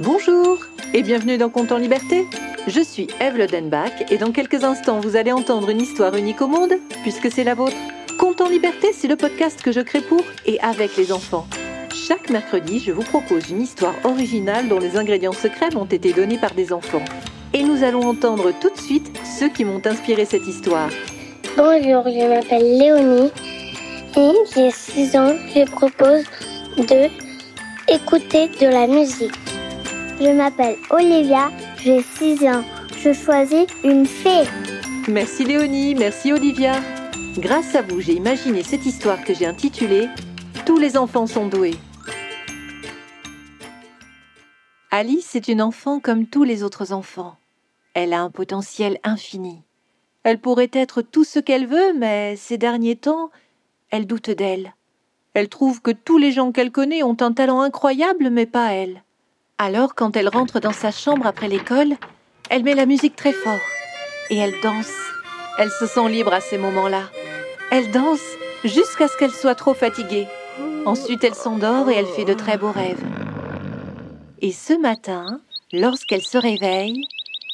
Bonjour et bienvenue dans Compte en Liberté. Je suis Eve Lodenbach et dans quelques instants vous allez entendre une histoire unique au monde puisque c'est la vôtre. Compte en Liberté, c'est le podcast que je crée pour et avec les enfants. Chaque mercredi, je vous propose une histoire originale dont les ingrédients secrets m'ont été donnés par des enfants. Et nous allons entendre tout de suite ceux qui m'ont inspiré cette histoire. Bonjour, je m'appelle Léonie et j'ai 6 ans. Je propose de écouter de la musique. Je m'appelle Olivia, j'ai 6 ans. Je choisis une fée. Merci Léonie, merci Olivia. Grâce à vous, j'ai imaginé cette histoire que j'ai intitulée Tous les enfants sont doués. Alice est une enfant comme tous les autres enfants. Elle a un potentiel infini. Elle pourrait être tout ce qu'elle veut, mais ces derniers temps, elle doute d'elle. Elle trouve que tous les gens qu'elle connaît ont un talent incroyable, mais pas elle. Alors, quand elle rentre dans sa chambre après l'école, elle met la musique très fort et elle danse. Elle se sent libre à ces moments-là. Elle danse jusqu'à ce qu'elle soit trop fatiguée. Ensuite, elle s'endort et elle fait de très beaux rêves. Et ce matin, lorsqu'elle se réveille,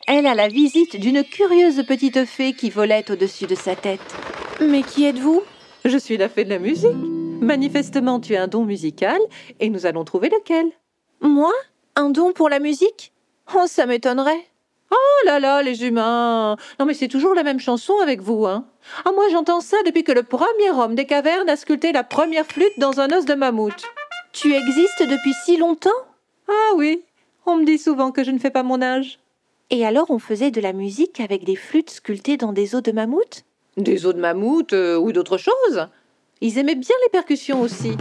elle a la visite d'une curieuse petite fée qui volait au-dessus de sa tête. Mais qui êtes-vous? Je suis la fée de la musique. Manifestement, tu as un don musical et nous allons trouver lequel. Moi? Un don pour la musique? Oh, ça m'étonnerait. Oh là là, les humains. Non mais c'est toujours la même chanson avec vous, hein. Ah moi j'entends ça depuis que le premier homme des cavernes a sculpté la première flûte dans un os de mammouth. Tu existes depuis si longtemps? Ah oui, on me dit souvent que je ne fais pas mon âge. Et alors on faisait de la musique avec des flûtes sculptées dans des os de mammouth? Des os de mammouth euh, ou d'autres choses. Ils aimaient bien les percussions aussi,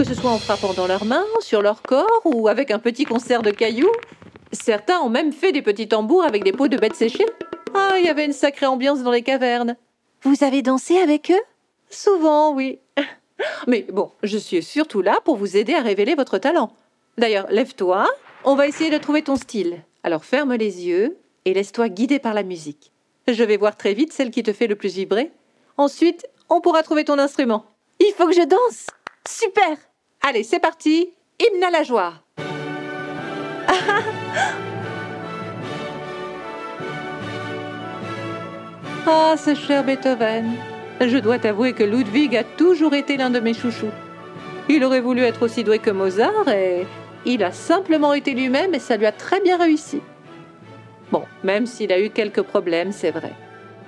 que ce soit en frappant dans leurs mains, sur leur corps ou avec un petit concert de cailloux. Certains ont même fait des petits tambours avec des peaux de bêtes séchées. Ah, il y avait une sacrée ambiance dans les cavernes. Vous avez dansé avec eux? Souvent, oui. Mais bon, je suis surtout là pour vous aider à révéler votre talent. D'ailleurs, lève-toi, on va essayer de trouver ton style. Alors ferme les yeux et laisse-toi guider par la musique. Je vais voir très vite celle qui te fait le plus vibrer. Ensuite, on pourra trouver ton instrument. Il faut que je danse Super Allez, c'est parti Hymne à la joie Ah, ce cher Beethoven Je dois t'avouer que Ludwig a toujours été l'un de mes chouchous. Il aurait voulu être aussi doué que Mozart et il a simplement été lui-même et ça lui a très bien réussi. Bon, même s'il a eu quelques problèmes, c'est vrai.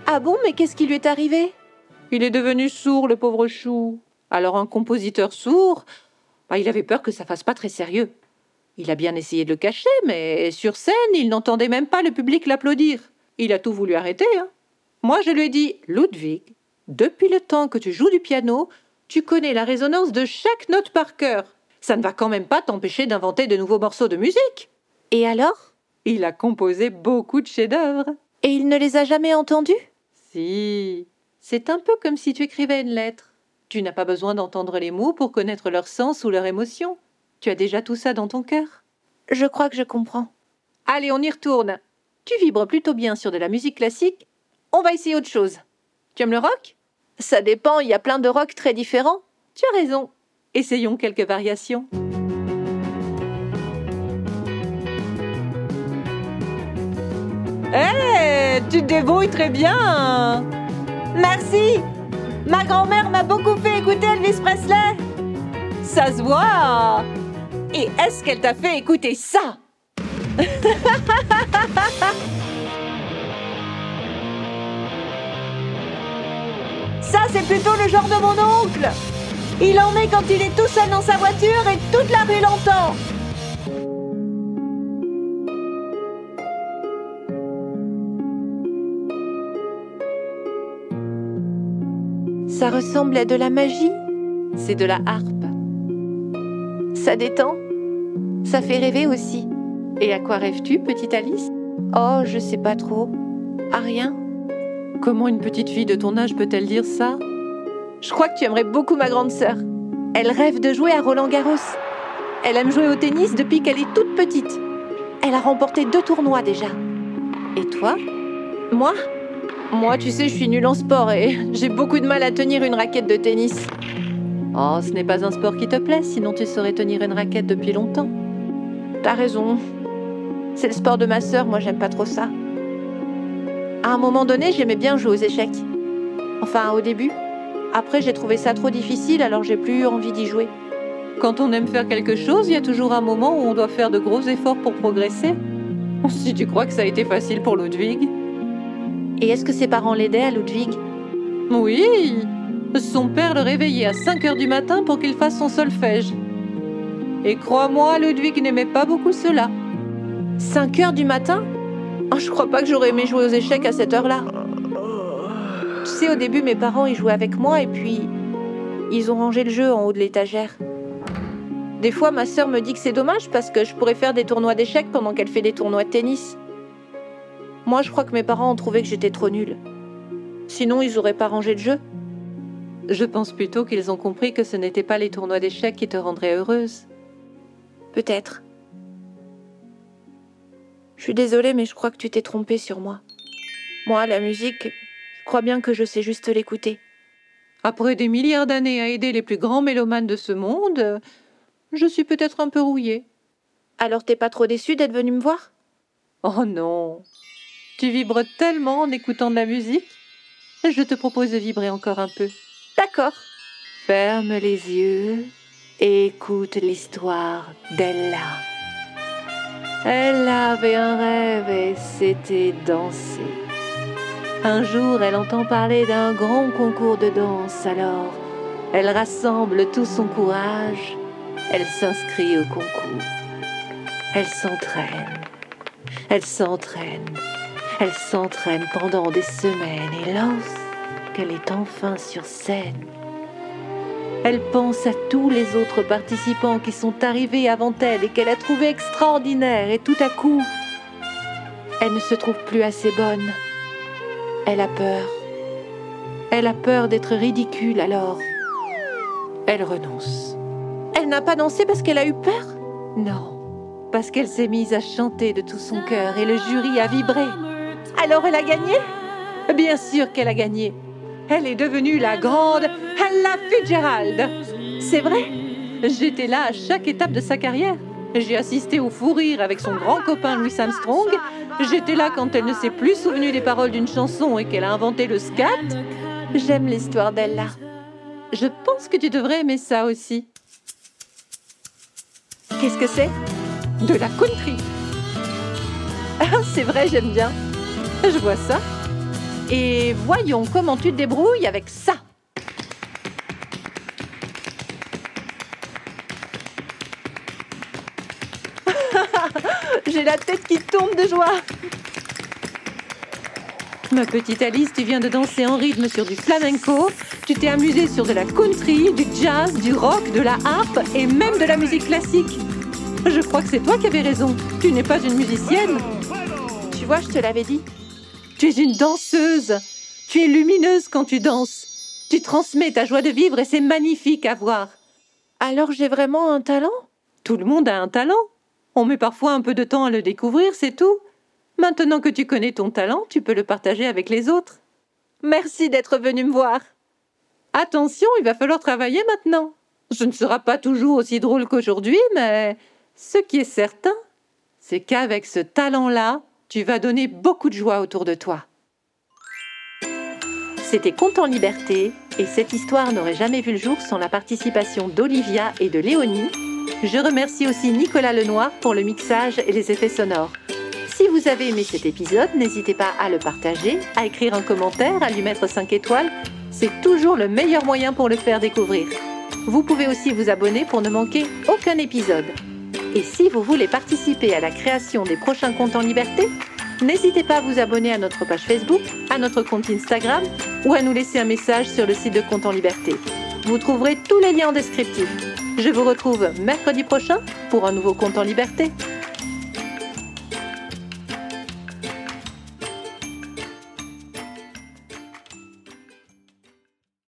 Ah bon, mais qu'est-ce qui lui est arrivé? Il est devenu sourd, le pauvre chou. Alors un compositeur sourd, bah, il avait peur que ça fasse pas très sérieux. Il a bien essayé de le cacher, mais sur scène, il n'entendait même pas le public l'applaudir. Il a tout voulu arrêter. Hein. Moi, je lui ai dit, Ludwig, depuis le temps que tu joues du piano, tu connais la résonance de chaque note par cœur. Ça ne va quand même pas t'empêcher d'inventer de nouveaux morceaux de musique. Et alors? Il a composé beaucoup de chefs-d'œuvre. Et il ne les a jamais entendus? Si. C'est un peu comme si tu écrivais une lettre. Tu n'as pas besoin d'entendre les mots pour connaître leur sens ou leur émotion. Tu as déjà tout ça dans ton cœur. Je crois que je comprends. Allez, on y retourne. Tu vibres plutôt bien sur de la musique classique. On va essayer autre chose. Tu aimes le rock? Ça dépend, il y a plein de rock très différents. Tu as raison. Essayons quelques variations. Hé, tu te débrouilles très bien. Merci. Ma grand-mère m'a beaucoup fait écouter Elvis Presley. Ça se voit. Et est-ce qu'elle t'a fait écouter ça? Ça, c'est plutôt le genre de mon oncle. Il en met quand il est tout seul dans sa voiture et toute la rue. Ça ressemble à de la magie. C'est de la harpe. Ça détend. Ça fait rêver aussi. Et à quoi rêves-tu, petite Alice? Oh, je sais pas trop. À rien. Comment une petite fille de ton âge peut-elle dire ça? Je crois que tu aimerais beaucoup ma grande sœur. Elle rêve de jouer à Roland Garros. Elle aime jouer au tennis depuis qu'elle est toute petite. Elle a remporté deux tournois déjà. Et toi? Moi? Moi, tu sais, je suis nulle en sport et j'ai beaucoup de mal à tenir une raquette de tennis. Oh, ce n'est pas un sport qui te plaît, sinon tu saurais tenir une raquette depuis longtemps. T'as raison, C'est le sport de ma sœur, moi j'aime pas trop ça. À un moment donné, j'aimais bien jouer aux échecs. Enfin, au début. Après, j'ai trouvé ça trop difficile, alors j'ai plus envie d'y jouer. Quand on aime faire quelque chose, il y a toujours un moment où on doit faire de gros efforts pour progresser. Si tu crois que ça a été facile pour Ludwig. Et est-ce que ses parents l'aidaient à Ludwig? Oui. Son père le réveillait à 5 heures du matin pour qu'il fasse son solfège. Et crois-moi, Ludwig n'aimait pas beaucoup cela. 5 heures du matin? Oh, Je crois pas que j'aurais aimé jouer aux échecs à cette heure-là. Tu sais, au début, mes parents, ils jouaient avec moi et puis ils ont rangé le jeu en haut de l'étagère. Des fois, ma sœur me dit que c'est dommage parce que je pourrais faire des tournois d'échecs pendant qu'elle fait des tournois de tennis. Moi, je crois que mes parents ont trouvé que j'étais trop nulle. Sinon, ils auraient pas rangé le jeu. Je pense plutôt qu'ils ont compris que ce n'était pas les tournois d'échecs qui te rendraient heureuse. Peut-être. Je suis désolée, mais je crois que tu t'es trompée sur moi. Moi, la musique, je crois bien que je sais juste l'écouter. Après des milliards d'années à aider les plus grands mélomanes de ce monde, je suis peut-être un peu rouillée. Alors t'es pas trop déçue d'être venue me voir? Oh non. Tu vibres tellement en écoutant de la musique. Je te propose de vibrer encore un peu. D'accord. Ferme les yeux et écoute l'histoire d'Ella. Elle avait un rêve et c'était danser. Un jour, elle entend parler d'un grand concours de danse, alors elle rassemble tout son courage, elle s'inscrit au concours. Elle s'entraîne, elle s'entraîne, elle s'entraîne pendant des semaines et lorsqu'elle est enfin sur scène, elle pense à tous les autres participants qui sont arrivés avant elle et qu'elle a trouvé extraordinaires et tout à coup, elle ne se trouve plus assez bonne. Elle a peur. Elle a peur d'être ridicule alors. Elle renonce. Elle n'a pas dansé parce qu'elle a eu peur? Non, parce qu'elle s'est mise à chanter de tout son cœur et le jury a vibré. Alors elle a gagné Bien sûr qu'elle a gagné. Elle est devenue la grande Ella Fitzgerald. C'est vrai J'étais là à chaque étape de sa carrière. J'ai assisté au fou rire avec son grand copain Louis Armstrong. J'étais là quand elle ne s'est plus souvenue des paroles d'une chanson et qu'elle a inventé le scat. J'aime l'histoire d'Ella. Je pense que tu devrais aimer ça aussi. Qu'est-ce que c'est? De la country. Ah, c'est vrai, j'aime bien. Je vois ça. Et voyons comment tu te débrouilles avec ça. J'ai la tête qui tombe de joie. Ma petite Alice, tu viens de danser en rythme sur du flamenco, tu t'es amusée sur de la country, du jazz, du rock, de la harpe et même de la musique classique. Je crois que c'est toi qui avais raison. Tu n'es pas une musicienne. Tu vois, je te l'avais dit. Tu es une danseuse. Tu es lumineuse quand tu danses. Tu transmets ta joie de vivre et c'est magnifique à voir. Alors j'ai vraiment un talent? Tout le monde a un talent. On met parfois un peu de temps à le découvrir, c'est tout. Maintenant que tu connais ton talent, tu peux le partager avec les autres. Merci d'être venu me voir. Attention, il va falloir travailler maintenant. Ce ne sera pas toujours aussi drôle qu'aujourd'hui, mais ce qui est certain, c'est qu'avec ce talent-là, tu vas donner beaucoup de joie autour de toi. C'était Conte en liberté, et cette histoire n'aurait jamais vu le jour sans la participation d'Olivia et de Léonie. Je remercie aussi Nicolas Lenoir pour le mixage et les effets sonores. Si vous avez aimé cet épisode, n'hésitez pas à le partager, à écrire un commentaire, à lui mettre 5 étoiles. C'est toujours le meilleur moyen pour le faire découvrir. Vous pouvez aussi vous abonner pour ne manquer aucun épisode. Et si vous voulez participer à la création des prochains comptes en liberté, n'hésitez pas à vous abonner à notre page Facebook, à notre compte Instagram ou à nous laisser un message sur le site de Compte en liberté. Vous trouverez tous les liens en descriptif. Je vous retrouve mercredi prochain pour un nouveau compte en liberté.